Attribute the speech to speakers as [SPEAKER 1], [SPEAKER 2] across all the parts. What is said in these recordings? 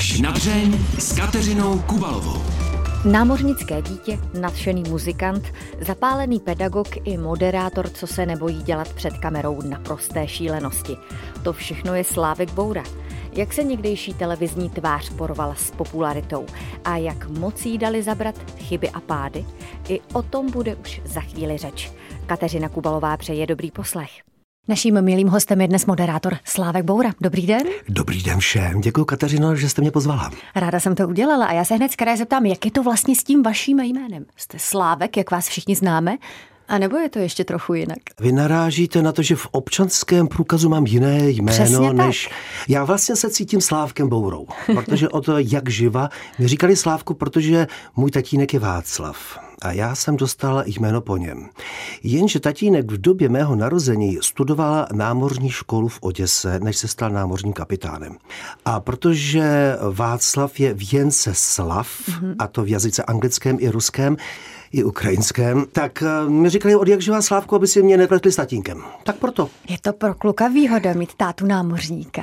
[SPEAKER 1] Až na dřeň s Kateřinou Kubalovou.
[SPEAKER 2] Námořnické dítě, nadšený muzikant, zapálený pedagog i moderátor, co se nebojí dělat před kamerou na prosté šílenosti. To všechno je Slávek Boura. Jak se někdejší televizní tvář porvala s popularitou a jak moc jí dali zabrat chyby a pády? I o tom bude už za chvíli řeč. Kateřina Kubalová přeje dobrý poslech. Naším milým hostem je dnes moderátor Slávek Boura. Dobrý den.
[SPEAKER 3] Dobrý den všem. Děkuji, Kateřino, že jste mě pozvala.
[SPEAKER 2] Ráda jsem to udělala a já se hned z zeptám, jak je to vlastně s tím vaším jménem. Jste Slávek, jak vás všichni známe, a nebo je to ještě trochu jinak?
[SPEAKER 3] Vy narážíte na to, že v občanském průkazu mám jiné jméno, než... Já vlastně se cítím Slávkem Bourou, protože o to jak živa. Mi říkali Slávku, protože můj tatínek je Václav a já jsem dostal jméno po něm. Jenže tatínek v době mého narození studoval námořní školu v Oděse, než se stal námořním kapitánem. A protože Václav je věnce slav, mm-hmm. a to v jazyce anglickém i ruském, i ukrajinském, tak eh, mi říkali od jak živá Slávku, aby si mě nepletli s tatínkem. Tak proto.
[SPEAKER 2] Je to pro kluka výhoda mít tátu námořníka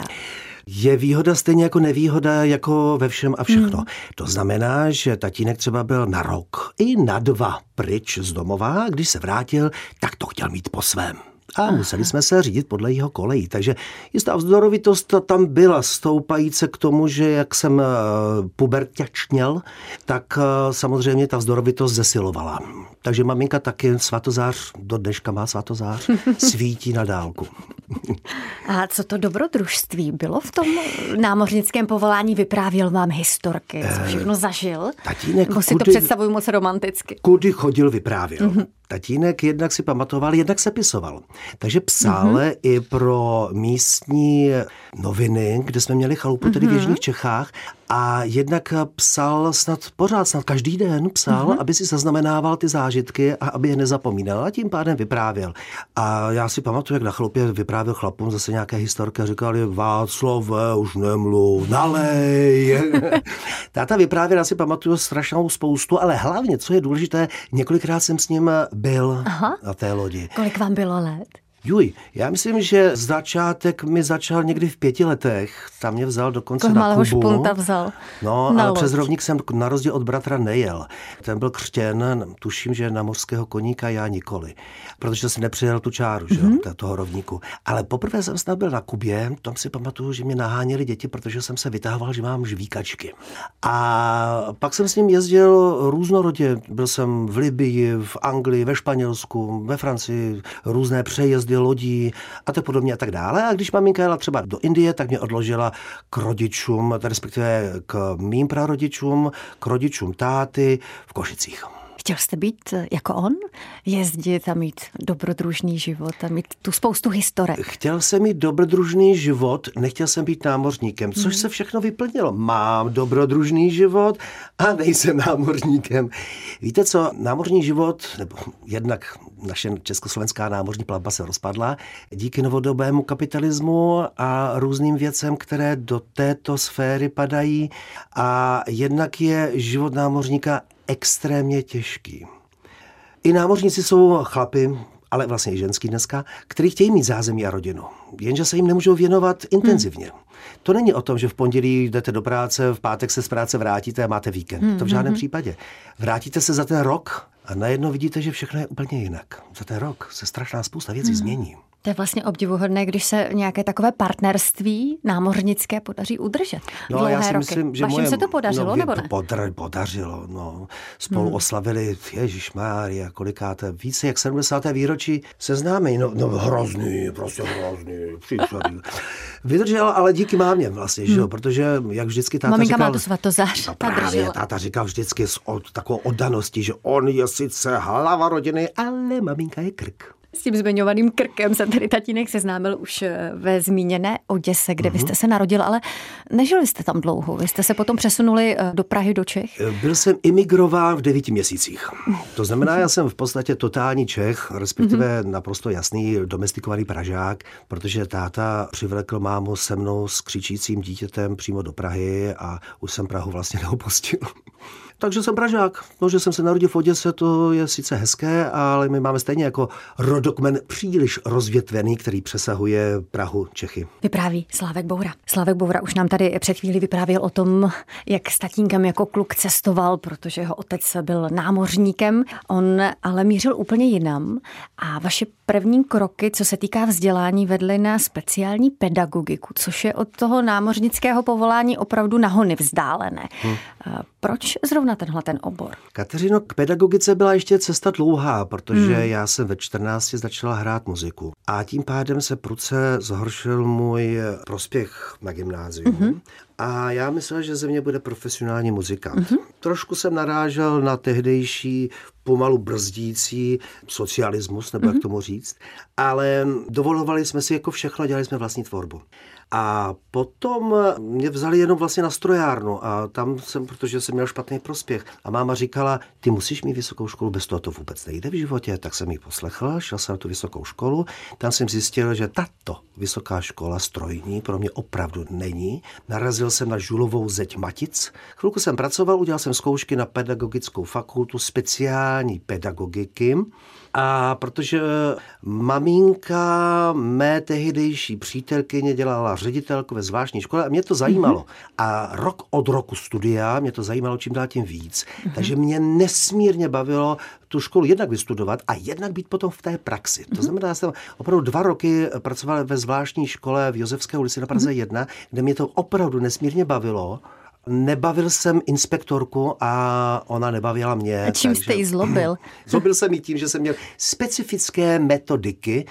[SPEAKER 3] je výhoda stejně jako nevýhoda, jako ve všem a všechno. Hmm. To znamená, že tatínek třeba byl na rok i na dva pryč z domova, a když se vrátil, tak to chtěl mít po svém a Aha. museli jsme se řídit podle jeho kolejí. Takže jistá vzdorovitost tam byla stoupajíce k tomu, že jak jsem eh, puberťačněl, tak eh, samozřejmě ta vzdorovitost zesilovala. Takže maminka taky svatozář, do dneška má svatozář, svítí na dálku.
[SPEAKER 2] A co to dobrodružství bylo v tom námořnickém povolání? Vyprávěl vám historky, co eh, všechno zažil? Tatínek, Nebo si kudy, to představuju moc romanticky.
[SPEAKER 3] Kudy chodil, vyprávěl. Mm-hmm. Tatínek jednak si pamatoval, jednak se pisoval. Takže psal mm-hmm. i pro místní noviny, kde jsme měli chalupu, tedy mm-hmm. v mhm. Jižních Čechách. A jednak psal snad pořád, snad každý den psal, mm-hmm. aby si zaznamenával ty zážitky a aby je nezapomínal a tím pádem vyprávěl. A já si pamatuju, jak na chalupě vyprávěl chlapům zase nějaké historky a říkali, Václav, už nemluv, nalej. Táta vyprávěl, já si pamatuju strašnou spoustu, ale hlavně, co je důležité, několikrát jsem s ním byl Aha. na té lodi.
[SPEAKER 2] Kolik vám bylo let?
[SPEAKER 3] Juj, já myslím, že začátek mi začal někdy v pěti letech. Tam mě vzal dokonce Koho na Kubu.
[SPEAKER 2] špunta vzal
[SPEAKER 3] No, na ale loď. přes rovník jsem na rozdíl od bratra nejel. Ten byl křtěn, tuším, že na mořského koníka, já nikoli. Protože jsem nepřijel tu čáru, že, mm-hmm. toho rovníku. Ale poprvé jsem snad byl na Kubě, tam si pamatuju, že mě naháněli děti, protože jsem se vytahoval, že mám žvíkačky. A pak jsem s ním jezdil různorodě. Byl jsem v Libii, v Anglii, ve Španělsku, ve Francii, různé přejezdy lodí a tak podobně a tak dále. A když maminka jela třeba do Indie, tak mě odložila k rodičům, respektive k mým prarodičům, k rodičům táty v Košicích.
[SPEAKER 2] Chtěl jste být eh, jako on? Jezdit a mít dobrodružný život a mít tu spoustu historek?
[SPEAKER 3] Chtěl jsem mít dobrodružný život, nechtěl jsem být námořníkem, což hmm. se všechno vyplnilo. Mám dobrodružný život a nejsem námořníkem. Víte co, námořní život, nebo jednak naše československá námořní plavba se rozpadla díky novodobému kapitalismu a různým věcem, které do této sféry padají a jednak je život námořníka extrémně těžký. I námořníci jsou chlapy, ale vlastně i ženský dneska, kteří chtějí mít zázemí a rodinu. Jenže se jim nemůžou věnovat intenzivně. Hmm. To není o tom, že v pondělí jdete do práce, v pátek se z práce vrátíte a máte víkend. Hmm. To v žádném hmm. případě. Vrátíte se za ten rok a najednou vidíte, že všechno je úplně jinak. Za ten rok se strašná spousta věcí hmm. změní.
[SPEAKER 2] To je vlastně obdivuhodné, když se nějaké takové partnerství námořnické podaří udržet. No, dlouhé já si roky. myslím, že Vašim moje, se to podařilo, no, nebo ne?
[SPEAKER 3] Podar, podařilo, no. Spolu hmm. oslavili, Mária, kolikáte, více jak 70. výročí seznámení. No, no hrozný, prostě hrozný, příšerný. Vydržel, ale díky mámě vlastně, hmm. že jo, hmm. protože jak vždycky táta
[SPEAKER 2] Maminka
[SPEAKER 3] říkal...
[SPEAKER 2] má to svatozář,
[SPEAKER 3] no, právě, táta říkal vždycky s od, takovou oddaností, že on je sice hlava rodiny, ale maminka je krk.
[SPEAKER 2] S tím zmiňovaným krkem se tady tatínek seznámil už eh, ve zmíněné Oděse, kde vy mhm. jste se narodil, ale nežili jste tam dlouho. Vy jste se potom přesunuli eh, do Prahy, do Čech?
[SPEAKER 3] Eh, byl jsem imigrován v devíti měsících. To znamená, já jsem v podstatě totální Čech, respektive uh-huh. naprosto jasný domestikovaný Pražák, protože táta přivlekl mámu se mnou s křičícím dítětem přímo do Prahy a už jsem Prahu vlastně neopustil. Takže jsem Pražák. No, že jsem se narodil v Oděse, to je sice hezké, ale my máme stejně jako rodokmen příliš rozvětvený, který přesahuje Prahu, Čechy.
[SPEAKER 2] Vypráví Slávek Boura. Slávek Boura už nám tady před chvíli vyprávěl o tom, jak s tatínkem jako kluk cestoval, protože jeho otec byl námořníkem. On ale mířil úplně jinam a vaše první kroky, co se týká vzdělání, vedly na speciální pedagogiku, což je od toho námořnického povolání opravdu nahony vzdálené. Hmm. Proč zrovna tenhle ten obor?
[SPEAKER 3] Kateřino, k pedagogice byla ještě cesta dlouhá, protože hmm. já jsem ve 14 začala hrát muziku a tím pádem se pruce zhoršil můj prospěch na gymnáziu. Hmm. A já myslel, že ze mě bude profesionální muzikant. Mm-hmm. Trošku jsem narážel na tehdejší pomalu brzdící socialismus, nebo mm-hmm. jak mhm. tomu říct, ale dovolovali jsme si jako všechno, dělali jsme vlastní tvorbu. A potom mě vzali jenom vlastně na strojárnu a tam jsem, protože jsem měl špatný prospěch. A máma říkala, ty musíš mít vysokou školu, bez toho to vůbec nejde v životě. Tak jsem ji poslechl, šel jsem na tu vysokou školu. Tam jsem zjistil, že tato vysoká škola strojní pro mě opravdu není. Narazil jsem na žulovou zeď Matic. Chvilku jsem pracoval, udělal jsem zkoušky na pedagogickou fakultu speciální pedagogiky. A protože maminka mé tehdejší přítelkyně dělala ředitelku ve zvláštní škole a mě to zajímalo. Mm-hmm. A rok od roku studia mě to zajímalo čím dál tím víc. Mm-hmm. Takže mě nesmírně bavilo tu školu jednak vystudovat a jednak být potom v té praxi. Mm-hmm. To mhm. znamená, že jsem opravdu dva roky pracoval ve zvláštní škole v Josefské ulici na Praze mm-hmm. 1, kde mě to opravdu nesmírně bavilo nebavil jsem inspektorku a ona nebavila mě.
[SPEAKER 2] A čím takže... jste jí zlobil?
[SPEAKER 3] zlobil jsem jí tím, že jsem měl specifické metodiky,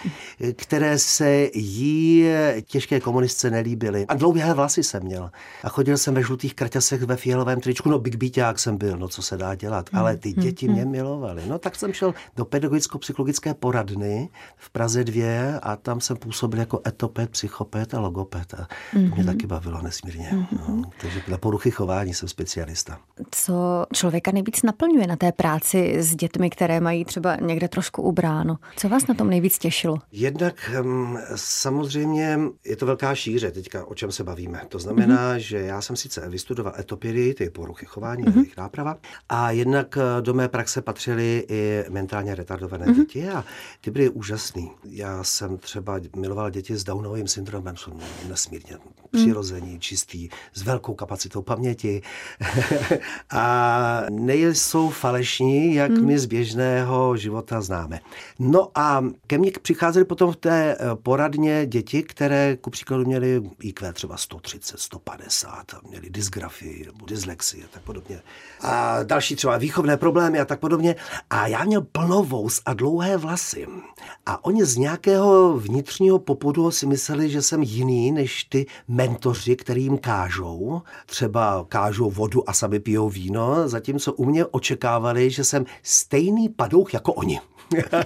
[SPEAKER 3] které se jí těžké komunistce nelíbily. A dlouhé vlasy jsem měl. A chodil jsem ve žlutých kraťasech ve fialovém tričku. No, big beaták jsem byl, no co se dá dělat. Ale ty hmm, děti mě hmm. milovaly. No tak jsem šel do pedagogicko-psychologické poradny v Praze 2 a tam jsem působil jako etopet, psychopet a logoped. A to mě hmm. taky bavilo nesmírně. No, takže na poruchy poruchy chování jsem specialista.
[SPEAKER 2] Co člověka nejvíc naplňuje na té práci s dětmi, které mají třeba někde trošku ubráno? Co vás na tom nejvíc těšilo?
[SPEAKER 3] Jednak hm, samozřejmě je to velká šíře teďka, o čem se bavíme. To znamená, mm-hmm. že já jsem sice vystudoval etopiry, ty poruchy chování, mm-hmm. jejich náprava, a jednak eh, do mé praxe patřily i mentálně retardované mm-hmm. děti a ty byly úžasný. Já jsem třeba miloval děti s Downovým syndromem, jsou nesmírně přirození, čistý, s velkou kapacitou paměti a nejsou falešní, jak hmm. my z běžného života známe. No a ke mně přicházely potom v té eh, poradně děti, které ku příkladu měly IQ třeba 130, 150, měly dysgrafii nebo dyslexii a tak podobně. A další třeba výchovné problémy a tak podobně. A já měl plnovous a dlouhé vlasy. A oni z nějakého vnitřního popudu si mysleli, že jsem jiný než ty mentoři, kterým kážou. Třeba kážou vodu a sami pijou víno, zatímco u mě očekávali, že jsem stejný padouch jako oni.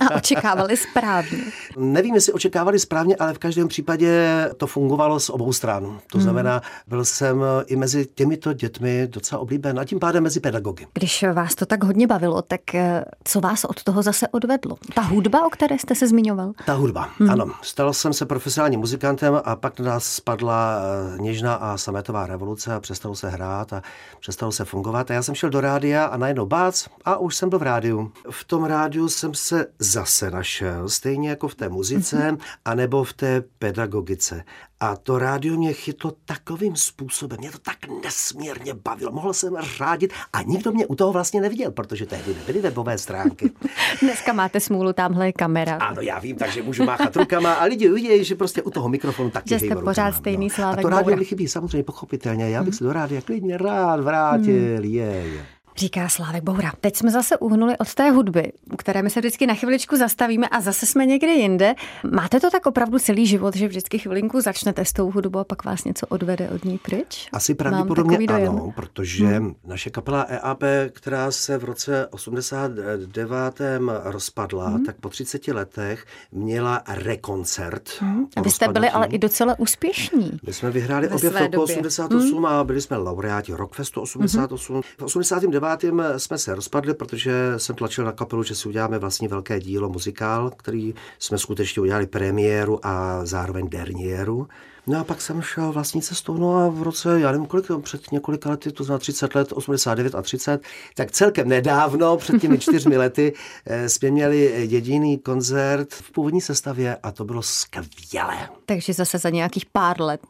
[SPEAKER 2] A očekávali správně.
[SPEAKER 3] Nevím, jestli očekávali správně, ale v každém případě to fungovalo z obou stran. To hmm. znamená, byl jsem i mezi těmito dětmi docela oblíben a tím pádem mezi pedagogy.
[SPEAKER 2] Když vás to tak hodně bavilo, tak eh, co vás od toho zase odvedlo? Ta hudba, o které jste se zmiňoval?
[SPEAKER 3] Ta hudba, hmm. ano. Stal jsem se profesionálním muzikantem a pak na nás spadla eh, něžná a sametová revoluce a přestalo se hrát a přestalo se fungovat. A já jsem šel do rádia a najednou bác a už jsem byl v rádiu. V tom rádiu jsem se zase našel, stejně jako v té muzice, mm-hmm. anebo v té pedagogice. A to rádio mě chytlo takovým způsobem, mě to tak nesmírně bavilo, mohl jsem řádit a nikdo mě u toho vlastně neviděl, protože tehdy nebyly webové stránky.
[SPEAKER 2] Dneska máte smůlu, tamhle je kamera.
[SPEAKER 3] Ano, já vím, takže můžu máchat rukama a lidi uvidějí, že prostě u toho mikrofonu taky
[SPEAKER 2] Že jste pořád rukama, stejný no.
[SPEAKER 3] Slávek A to rádio mi chybí, samozřejmě pochopitelně, já bych mm. se do rádia klidně rád vrátil, mm. je, je.
[SPEAKER 2] Říká Slávek Boura. Teď jsme zase uhnuli od té hudby, u které my se vždycky na chviličku zastavíme a zase jsme někde jinde. Máte to tak opravdu celý život, že vždycky chvilinku začnete s tou hudbou a pak vás něco odvede od ní pryč?
[SPEAKER 3] Asi pravděpodobně ano, protože hmm. naše kapela EAP, která se v roce 89. rozpadla, hmm. tak po 30 letech měla rekoncert. Hmm.
[SPEAKER 2] A vy jste byli ale i docela úspěšní.
[SPEAKER 3] My jsme vyhráli obě v roku 88 hmm. a byli jsme laureáti Rockfestu 88. Hmm. V 89 89. jsme se rozpadli, protože jsem tlačil na kapelu, že si uděláme vlastně velké dílo, muzikál, který jsme skutečně udělali premiéru a zároveň derniéru. No a pak jsem šel vlastní cestou, no a v roce, já nevím kolik, před několika lety, to znamená 30 let, 89 a 30, tak celkem nedávno, před těmi čtyřmi lety, eh, jsme měli jediný koncert v původní sestavě a to bylo skvělé.
[SPEAKER 2] Takže zase za nějakých pár let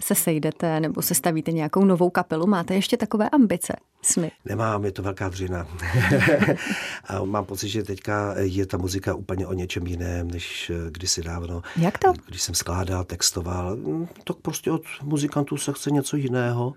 [SPEAKER 2] se sejdete nebo se stavíte nějakou novou kapelu? Máte ještě takové ambice? Sny.
[SPEAKER 3] Nemám, je to velká dřina. a mám pocit, že teďka je ta muzika úplně o něčem jiném, než eh, kdysi dávno.
[SPEAKER 2] Jak to?
[SPEAKER 3] Když jsem skládal, textoval, hm, tak prostě od muzikantů se chce něco jiného.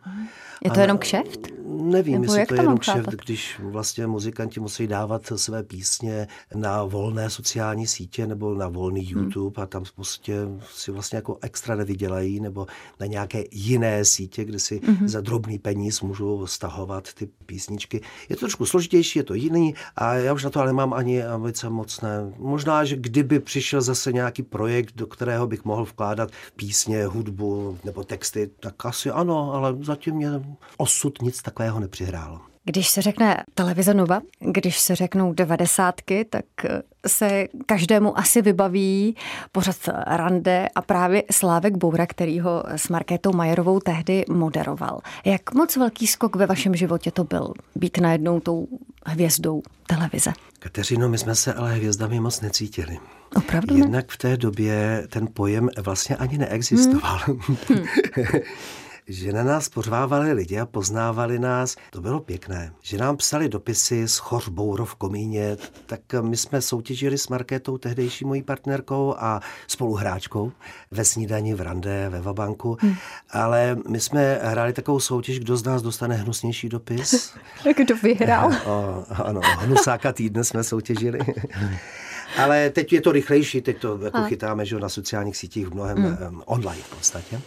[SPEAKER 2] Je to a jenom kšeft?
[SPEAKER 3] Nevím, Nebo jestli to je jenom kšeft, když vlastně muzikanti musí dávat své písně na volné sociální sítě nebo na volný hmm. YouTube hmm. a tam prostě si vlastně jako extra nevydělají nebo na nějaké jiné sítě, kde si hmm. za drobný peníz můžou stahovat ty písničky. Je to trošku složitější, je to jiný a já už na to ale nemám ani ambice mocné. Možná, že kdyby přišel zase nějaký projekt, do kterého bych mohl vkládat písně, hudbu nebo texty, tak asi ano, ale zatím mě osud nic takového nepřihrál.
[SPEAKER 2] Když se řekne televize Nova, když se řeknou devadesátky, tak se každému asi vybaví pořad Rande a právě Slávek Boura, který ho s Markétou Majerovou tehdy moderoval. Jak moc velký skok ve vašem životě to byl, být najednou tou hvězdou televize?
[SPEAKER 3] Kateřino, my jsme se ale hvězdami moc necítili.
[SPEAKER 2] Opravdu
[SPEAKER 3] Jednak v té době ten pojem vlastně ani neexistoval. Hmm. Hmm. že na nás pořvávali lidi a poznávali nás. To bylo pěkné. Že nám psali dopisy s chořbou v komíně, tak my jsme soutěžili s Markétou, tehdejší mojí partnerkou a spoluhráčkou ve snídani v Rande, ve Vabanku. Hmm. Ale my jsme hráli takovou soutěž, kdo z nás dostane hnusnější dopis.
[SPEAKER 2] kdo vyhrál?
[SPEAKER 3] o, ano, hnusáka týdne jsme soutěžili. Ale teď je to rychlejší, teď to jako chytáme že na sociálních sítích v mnohem hmm. online v podstatě.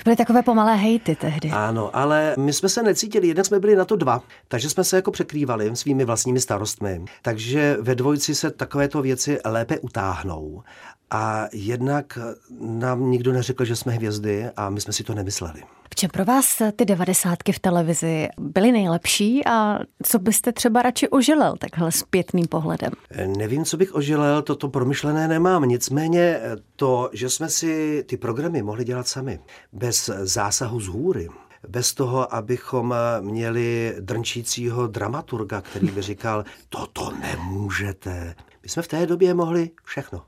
[SPEAKER 2] To byly takové pomalé hejty tehdy.
[SPEAKER 3] Ano, ale my jsme se necítili, jednak jsme byli na to dva, takže jsme se jako překrývali svými vlastními starostmi. Takže ve dvojici se takovéto věci lépe utáhnou. A jednak nám nikdo neřekl, že jsme hvězdy a my jsme si to nemysleli.
[SPEAKER 2] V čem pro vás ty devadesátky v televizi byly nejlepší a co byste třeba radši ožilel takhle zpětným pohledem?
[SPEAKER 3] Nevím, co bych ožilel, toto promyšlené nemám. Nicméně to, že jsme si ty programy mohli dělat sami, bez zásahu z hůry, bez toho, abychom měli drnčícího dramaturga, který by říkal, toto nemůžete. My jsme v té době mohli všechno.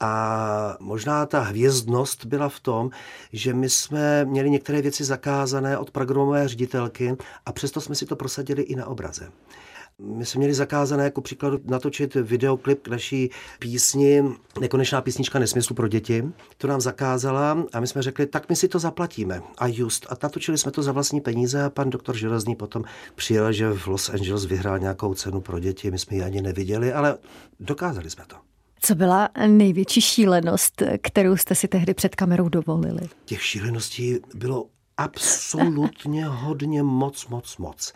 [SPEAKER 3] A možná ta hvězdnost byla v tom, že my jsme měli některé věci zakázané od programové ředitelky a přesto jsme si to prosadili i na obraze. My jsme měli zakázané jako příkladu natočit videoklip k naší písni Nekonečná písnička nesmyslu pro děti. To nám zakázala a my jsme řekli, tak my si to zaplatíme. A just. A natočili jsme to za vlastní peníze a pan doktor Železný potom přijel, že v Los Angeles vyhrál nějakou cenu pro děti. My jsme ji ani neviděli, ale dokázali jsme to.
[SPEAKER 2] Co byla největší šílenost, kterou jste si tehdy před kamerou dovolili?
[SPEAKER 3] Těch šíleností bylo absolutně hodně moc, moc, moc.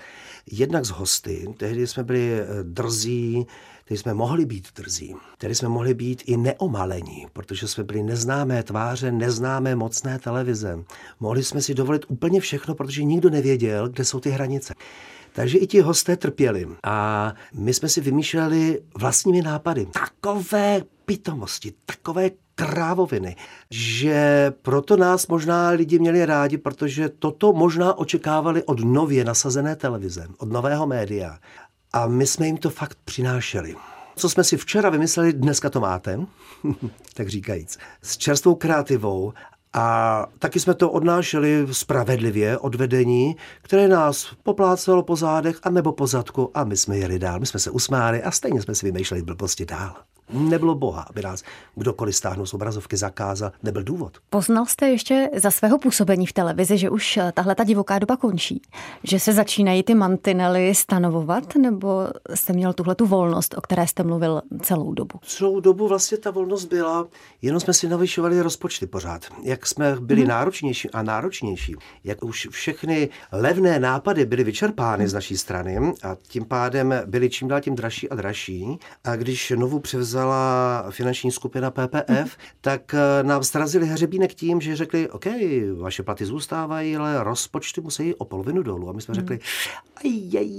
[SPEAKER 3] Jednak z hosty, tehdy jsme byli eh, drzí, tehdy jsme mohli být drzí, tehdy jsme mohli být i neomalení, protože jsme byli neznámé tváře, neznámé mocné televize. Mohli jsme si dovolit úplně všechno, protože nikdo nevěděl, kde jsou ty hranice. Takže i ti hosté trpěli. A my jsme si vymýšleli vlastními nápady. Takové pitomosti, takové krávoviny, že proto nás možná lidi měli rádi, protože toto možná očekávali od nově nasazené televize, od nového média. A my jsme jim to fakt přinášeli. Co jsme si včera vymysleli, dneska to máte, tak říkajíc, s čerstvou kreativou a taky jsme to odnášeli spravedlivě od vedení, které nás poplácelo po zádech a nebo po zadku a my jsme jeli dál. My jsme se usmáli a stejně jsme si vymýšleli blbosti dál. Nebylo boha, aby nás kdokoliv stáhnout z obrazovky zakázal. Nebyl důvod.
[SPEAKER 2] Poznal jste ještě za svého působení v televizi, že už eh, tahle ta divoká doba končí? Že se začínají ty mantinely stanovovat? Nebo jste měl tuhle tu volnost, o které jste mluvil celou dobu?
[SPEAKER 3] Celou dobu vlastně ta volnost byla, jenom jsme si navyšovali rozpočty pořád. Jak jsme byli hmm. náročnější a náročnější, jak už všechny levné nápady byly vyčerpány hmm. z naší strany a tím pádem byly čím dál tím dražší a dražší. A když novou převzal vzala finanční skupina PPF, mm. tak eh, nám srazili hřebínek tím, že řekli, OK, vaše platy zůstávají, ale rozpočty musí o polovinu dolů. A my jsme mm. řekli,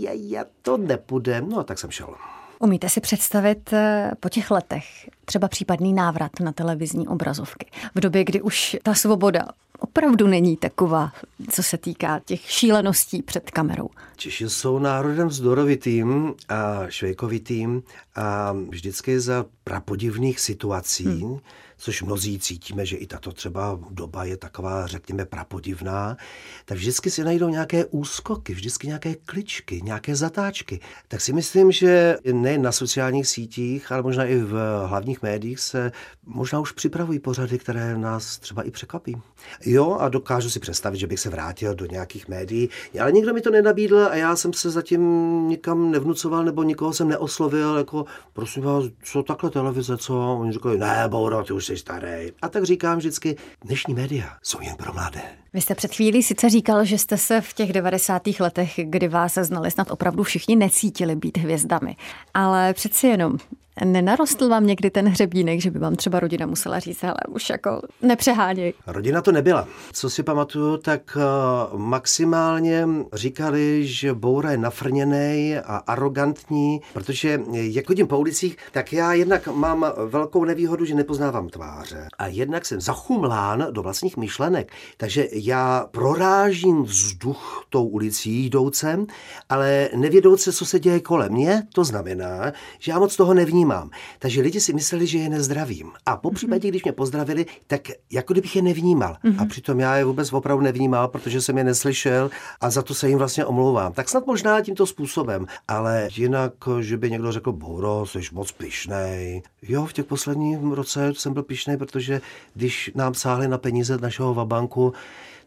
[SPEAKER 3] aj, to nepůjde. No a tak jsem šel.
[SPEAKER 2] Umíte si představit eh, po těch letech třeba případný návrat na televizní obrazovky? V době, kdy už ta svoboda opravdu není taková, co se týká těch šíleností před kamerou.
[SPEAKER 3] Češi jsou národem vzdorovitým a švejkovitým a vždycky za prapodivných situací hmm což mnozí cítíme, že i tato třeba doba je taková, řekněme, prapodivná, tak vždycky si najdou nějaké úskoky, vždycky nějaké kličky, nějaké zatáčky. Tak si myslím, že ne na sociálních sítích, ale možná i v hlavních médiích se možná už připravují pořady, které nás třeba i překvapí. Jo, a dokážu si představit, že bych se vrátil do nějakých médií, ale nikdo mi to nenabídl a já jsem se zatím nikam nevnucoval nebo nikoho jsem neoslovil, jako prosím vás, co takhle televize, co? Oni říkali, ne, Bouro, ty už jsi starý. A tak říkám vždycky, dnešní média jsou jen pro mladé.
[SPEAKER 2] Vy jste před chvílí sice říkal, že jste se v těch 90. letech, kdy vás znali snad opravdu všichni, necítili být hvězdami. Ale přeci jenom Nenarostl vám někdy ten hřebínek, že by vám třeba rodina musela říct, ale už jako nepřeháněj.
[SPEAKER 3] Rodina to nebyla. Co si pamatuju, tak uh, maximálně říkali, že Boura je nafrněný a arrogantní, protože jak chodím po ulicích, tak já jednak mám velkou nevýhodu, že nepoznávám tváře. A jednak jsem zachumlán do vlastních myšlenek. Takže já prorážím vzduch tou ulicí jdoucem, ale nevědouce, co se děje kolem mě, to znamená, že já moc toho nevím nevnímám. Takže lidi si mysleli, že je nezdravím. A po mhm. případě, když mě pozdravili, tak jako kdybych je nevnímal. Mm-hmm. A přitom já je vůbec opravdu nevnímal, protože jsem je neslyšel a za to se jim vlastně omlouvám. Tak snad možná tímto způsobem. Ale jinak, že by někdo řekl, Boro, jsi moc pišnej. Jo, v těch posledních roce jsem byl pišnej, protože když nám sáhli na peníze našeho vabanku,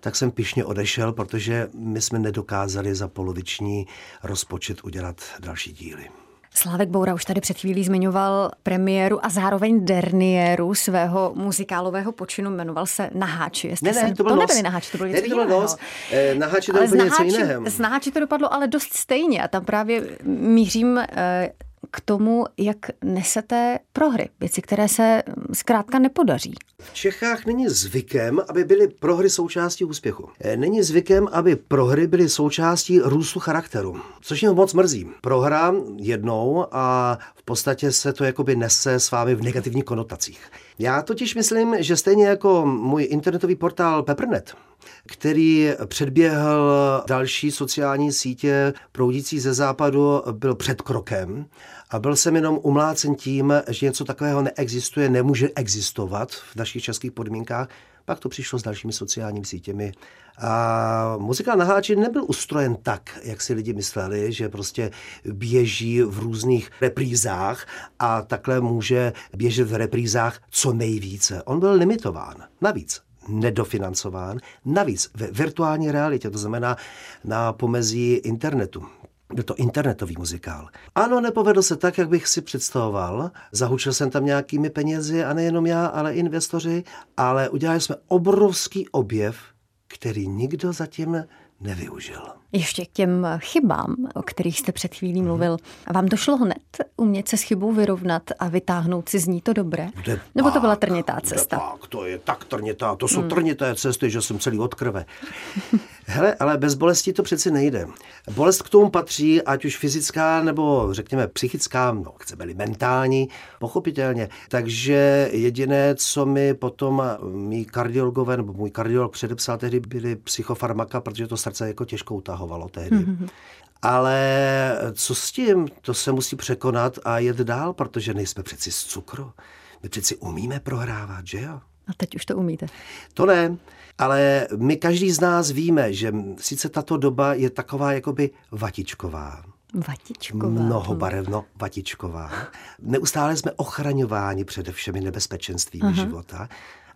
[SPEAKER 3] tak jsem pišně odešel, protože my jsme nedokázali za poloviční rozpočet udělat další díly.
[SPEAKER 2] Slávek Boura už tady před chvílí zmiňoval premiéru a zároveň derniéru svého muzikálového počinu, jmenoval se Naháči.
[SPEAKER 3] ne, ne, jsem... to, byl to
[SPEAKER 2] nebyly Naháči, to bylo něco
[SPEAKER 3] ne, to bylo nos. Eh, naháči to úplně něco jiného.
[SPEAKER 2] S Naháči to dopadlo ale dost stejně a tam právě mířím eh, k tomu, jak nesete prohry, věci, které se mm, zkrátka nepodaří.
[SPEAKER 3] V Čechách není zvykem, aby byly prohry součástí úspěchu. Eh, není zvykem, aby prohry byly součástí růstu charakteru, což mě moc mrzí. Prohra jednou a v podstatě se to jakoby nese s vámi v negativních konotacích. Já totiž myslím, že stejně jako můj internetový portál Peppernet, který předběhl další sociální sítě proudící ze západu, byl před krokem a byl jsem jenom umlácen tím, že něco takového neexistuje, nemůže existovat v našich českých podmínkách. Pak to přišlo s dalšími sociálními sítěmi. A muzikál na háči nebyl ustrojen tak, jak si lidi mysleli, že prostě běží v různých reprízách a takhle může běžet v reprízách co nejvíce. On byl limitován. Navíc nedofinancován, navíc ve virtuální realitě, to znamená na pomezí internetu. Byl to internetový muzikál. Ano, nepovedl se tak, jak bych si představoval. Zahučil jsem tam nějakými penězi a nejenom já, ale investoři, ale udělali jsme obrovský objev, který nikdo zatím nevyužil.
[SPEAKER 2] Ještě k těm chybám, o kterých jste před chvílí mluvil. A vám došlo hned umět se s chybou vyrovnat a vytáhnout si z ní to dobré?
[SPEAKER 3] Kde
[SPEAKER 2] Nebo to byla trnitá cesta?
[SPEAKER 3] Pak, to je tak trnitá, to jsou hmm. trnité cesty, že jsem celý od krve. Hele, ale bez bolesti to přeci nejde. Bolest k tomu patří, ať už fyzická nebo řekněme psychická, no chceme-li mentální, pochopitelně. Takže jediné, co mi potom mý kardiologové nebo můj kardiolog předepsal tehdy, byly psychofarmaka, protože to srdce jako těžko utahovalo tehdy. Mm-hmm. Ale co s tím? To se musí překonat a jet dál, protože nejsme přeci z cukru. My přeci umíme prohrávat, že jo?
[SPEAKER 2] A teď už to umíte.
[SPEAKER 3] To ne, ale my každý z nás víme, že sice tato doba je taková jakoby vatičková.
[SPEAKER 2] Vatičková.
[SPEAKER 3] Mnohobarevno vatičková. Neustále jsme ochraňováni přede všemi nebezpečenstvími Aha. života.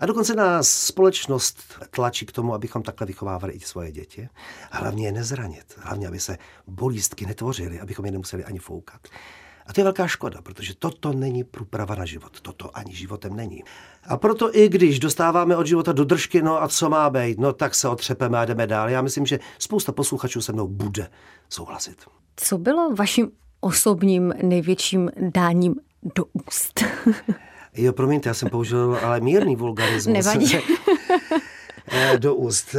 [SPEAKER 3] A dokonce nás společnost tlačí k tomu, abychom takhle vychovávali i svoje děti. Hlavně je nezranit. Hlavně, aby se bolístky netvořily, abychom je nemuseli ani foukat. A to je velká škoda, protože toto není průprava na život. Toto ani životem není. A proto i když dostáváme od života do držky, no a co má být, no tak se otřepeme a jdeme dál. Já myslím, že spousta posluchačů se mnou bude souhlasit.
[SPEAKER 2] Co bylo vaším osobním největším dáním do úst.
[SPEAKER 3] Jo, promiňte, já jsem použil ale mírný vulgarismus.
[SPEAKER 2] Nevadí.
[SPEAKER 3] Eh, do úst.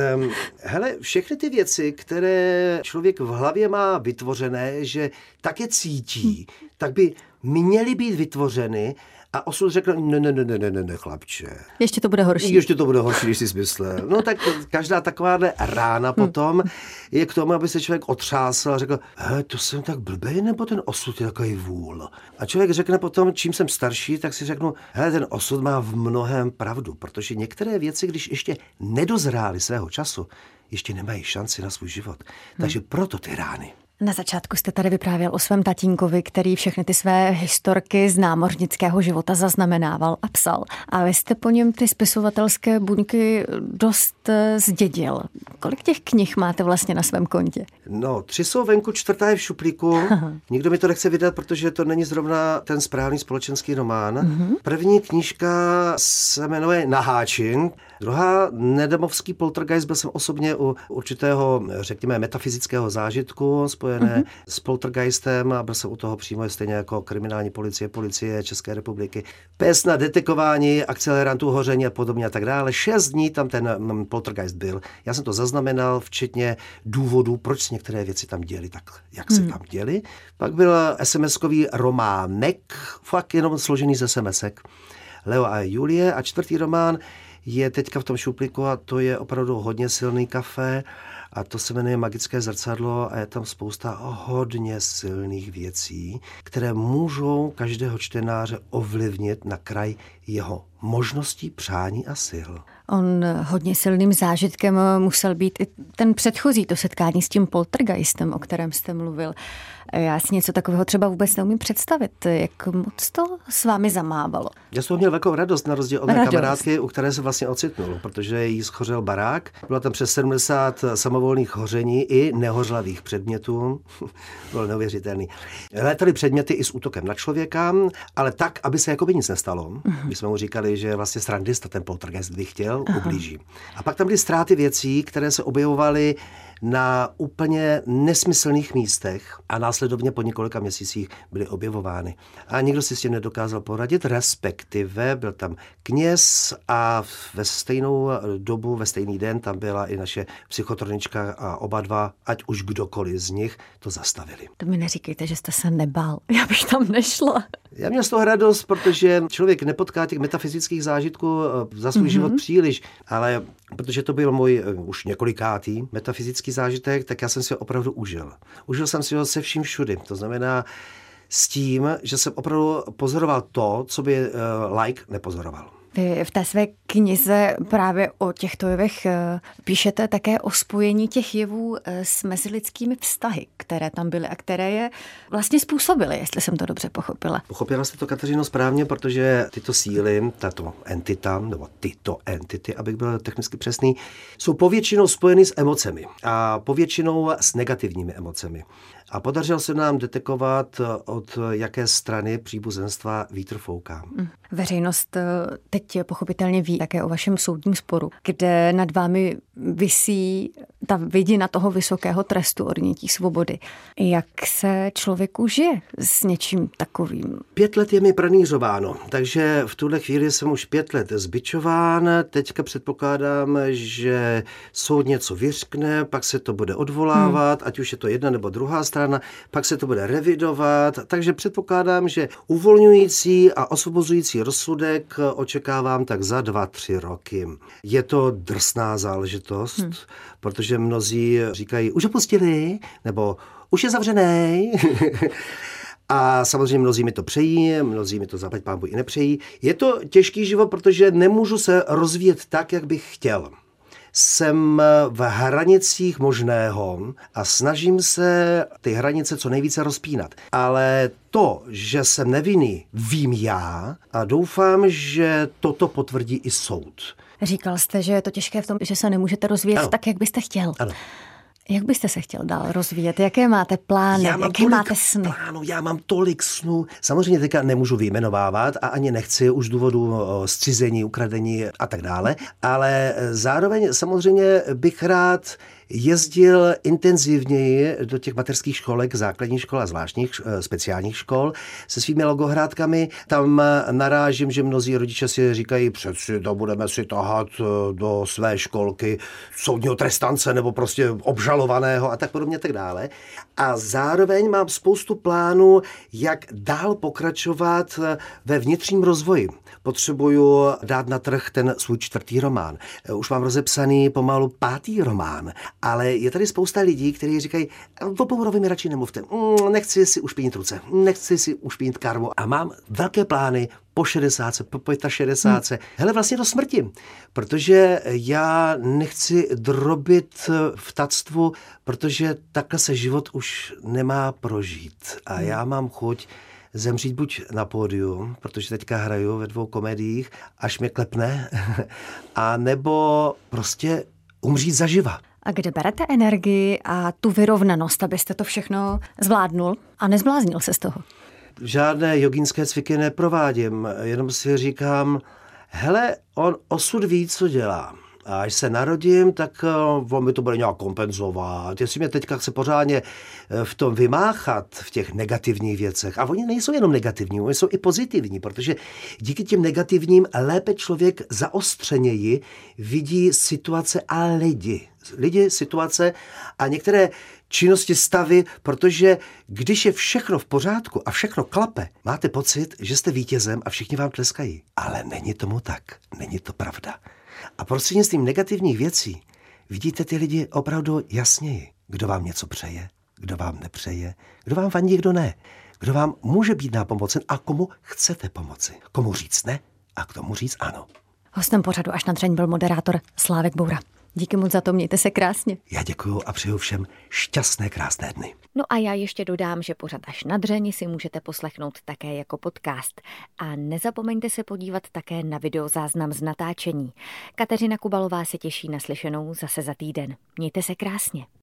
[SPEAKER 3] Hele, všechny ty věci, které člověk v hlavě má vytvořené, že tak je cítí, tak by měly být vytvořeny a osud řekl, ne, ne, ne, ne, ne, ne, chlapče.
[SPEAKER 2] Ještě to bude horší.
[SPEAKER 3] Ještě to bude horší, když jsi myslel. No tak každá takováhle rána potom je k tomu, aby se člověk otřásl a řekl, he, to jsem tak blbý, nebo ten osud je takový vůl. A člověk řekne potom, čím jsem starší, tak si řeknu, hele, ten osud má v mnohem pravdu, protože některé věci, když ještě nedozrály svého času, ještě nemají šanci na svůj život. Takže proto ty rány.
[SPEAKER 2] Na začátku jste tady vyprávěl o svém tatínkovi, který všechny ty své historky z námořnického života zaznamenával a psal. A vy jste po něm ty spisovatelské buňky dost eh, zdědil. Kolik těch knih máte vlastně na svém kontě?
[SPEAKER 3] No, tři jsou venku, čtvrtá je v šuplíku. Nikdo mi to nechce vydat, protože to není zrovna ten správný společenský román. Mm-hmm. První knížka se jmenuje Naháčin. Druhá, Nedemovský poltergeist, byl jsem osobně u určitého, řekněme, metafyzického zážitku spojené mm-hmm. s poltergeistem a byl jsem u toho přímo stejně jako kriminální policie, policie České republiky. Pes na detekování akcelerantů hoření a podobně a tak dále. Šest dní tam ten mm, poltergeist byl. Já jsem to zaznamenal, včetně důvodů, proč se některé věci tam děly tak, jak se mm. tam děly. Pak byl SMS-kový románek, fakt jenom složený z SMSek. Leo a Julie a čtvrtý román je teďka v tom šuplíku a to je opravdu hodně silný kafe a to se jmenuje Magické zrcadlo a je tam spousta hodně silných věcí, které můžou každého čtenáře ovlivnit na kraj jeho možností, přání a sil.
[SPEAKER 2] On hodně silným zážitkem musel být i ten předchozí, to setkání s tím poltergeistem, o kterém jste mluvil. Já si něco takového třeba vůbec neumím představit. Jak moc to s vámi zamávalo?
[SPEAKER 3] Já jsem měl velkou radost na rozdíl od mé kamarádky, u které se vlastně ocitnul, protože jí schořel barák. Bylo tam přes 70 samovolných hoření i nehořlavých předmětů. Bylo neuvěřitelný. Létaly předměty i s útokem na člověka, ale tak, aby se jako by nic nestalo. Mm-hmm. My jsme mu říkali, že vlastně srandista ten poltergeist by chtěl, Aha. ublíží. A pak tam byly ztráty věcí, které se objevovaly na úplně nesmyslných místech a následovně po několika měsících byly objevovány. A nikdo si s tím nedokázal poradit, respektive byl tam kněz a ve stejnou dobu, ve stejný den tam byla i naše psychotronička a oba dva, ať už kdokoliv z nich, to zastavili.
[SPEAKER 2] To mi neříkejte, že jste se nebál. Já bych tam nešla.
[SPEAKER 3] Já měl z toho radost, protože člověk nepotká těch metafyzických zážitků eh, za svůj mm-hmm. život příliš, ale protože to byl můj uh, už několikátý metafyzický zážitek, tak já jsem si ho opravdu užil. Užil jsem si ho se vším všudy. To znamená s tím, že jsem opravdu pozoroval to, co by uh, like nepozoroval.
[SPEAKER 2] Vy v té své knize právě o těchto jevech eh, píšete také o spojení těch jevů eh, s mezilidskými vztahy, které tam byly a které je vlastně způsobily, jestli jsem to dobře pochopila.
[SPEAKER 3] Pochopila jste to, Kateřino, správně, protože tyto síly, tato entita, nebo tyto entity, abych byl technicky přesný, jsou povětšinou spojeny s emocemi a povětšinou s negativními emocemi. A podařilo se nám detekovat, od jaké strany příbuzenstva vítr fouká. Mm.
[SPEAKER 2] Veřejnost eh, teď pochopitelně ví také o vašem soudním sporu, kde nad vámi visí ta vidina toho vysokého trestu odnětí svobody. Jak se člověku žije s něčím takovým?
[SPEAKER 3] Pět let je mi pranířováno, takže v tuhle chvíli jsem už pět let zbičován. Teďka předpokládám, že soud něco vyřkne, pak se to bude odvolávat, hmm. ať už je to jedna nebo druhá strana, pak se to bude revidovat, takže předpokládám, že uvolňující a osvobozující rozsudek očekávám tak za dva, tři roky. Je to drsná záležitost, hmm. protože mnozí říkají, už ho pustili, nebo už je zavřený. A samozřejmě mnozí mi to přejí, mnozí mi to zaplať pámbu i nepřejí. Je to těžký život, protože nemůžu se rozvíjet tak, jak bych chtěl jsem v hranicích možného a snažím se ty hranice co nejvíce rozpínat. Ale to, že jsem nevinný, vím já a doufám, že toto potvrdí i soud.
[SPEAKER 2] Říkal jste, že je to těžké v tom, že se nemůžete rozvíjet ano. tak, jak byste chtěl.
[SPEAKER 3] Ano.
[SPEAKER 2] Jak byste se chtěl dál rozvíjet? Jaké máte plány?
[SPEAKER 3] Já mám
[SPEAKER 2] Jaké máte sny?
[SPEAKER 3] Plánu, já mám tolik snů. Samozřejmě teďka nemůžu vyjmenovávat a ani nechci už důvodu střizení, ukradení a tak dále, ale zároveň samozřejmě bych rád jezdil intenzivněji do těch mateřských školek, základních škol a zvláštních eh, speciálních škol se svými logohrádkami. Tam eh, narážím, že mnozí rodiče si říkají, přeci to budeme si tahat eh, do své školky soudního trestance nebo prostě obžalovaného a tak podobně tak dále. A zároveň mám spoustu plánů, jak dál pokračovat ve vnitřním rozvoji. Potřebuju dát na trh ten svůj čtvrtý román. Už mám rozepsaný pomalu pátý román ale je tady spousta lidí, kteří říkají, o Bourovi mi radši nemluvte, mm, nechci si ušpinit ruce, nechci si ušpinit karmu a mám velké plány po 60, po 65, hmm. hele vlastně do smrti, protože já nechci drobit v tactvu, protože takhle se život už nemá prožít a hmm. já mám chuť zemřít buď na pódiu, protože teďka hraju ve dvou komediích, až mě klepne, a nebo prostě umřít zaživa.
[SPEAKER 2] A kde berete energii a tu vyrovnanost, abyste to všechno zvládnul a nezbláznil se z toho?
[SPEAKER 3] Žádné jogínské cviky neprovádím, jenom si říkám, hele, on osud ví, co dělá. A až se narodím, tak uh, on mi to bude nějak kompenzovat. Jestli mě teďka chce pořádně eh, v tom vymáchat, v těch negativních věcech. A oni nejsou jenom negativní, oni jsou i pozitivní, protože díky těm negativním lépe člověk zaostřeněji vidí situace a lidi. Lidi, situace a některé činnosti, stavy, protože když je všechno v pořádku a všechno klape, máte pocit, že jste vítězem a všichni vám tleskají. Ale není tomu tak. Není to pravda. A prostřednictvím negativních věcí vidíte ty lidi opravdu jasněji. Kdo vám něco přeje, kdo vám nepřeje, kdo vám fandí, kdo ne. Kdo vám může být nápomocen a komu chcete pomoci. Komu říct ne a k tomu říct ano.
[SPEAKER 2] Hostem pořadu až na dřeň byl moderátor Slávek Boura. Díky moc za to, mějte se krásně.
[SPEAKER 3] Já děkuji a přeju všem šťastné, krásné dny.
[SPEAKER 2] No a já ještě dodám, že pořad až na dřeni si můžete poslechnout také jako podcast. A nezapomeňte se podívat také na videozáznam z natáčení. Kateřina Kubalová se těší na slyšenou zase za týden. Mějte se krásně.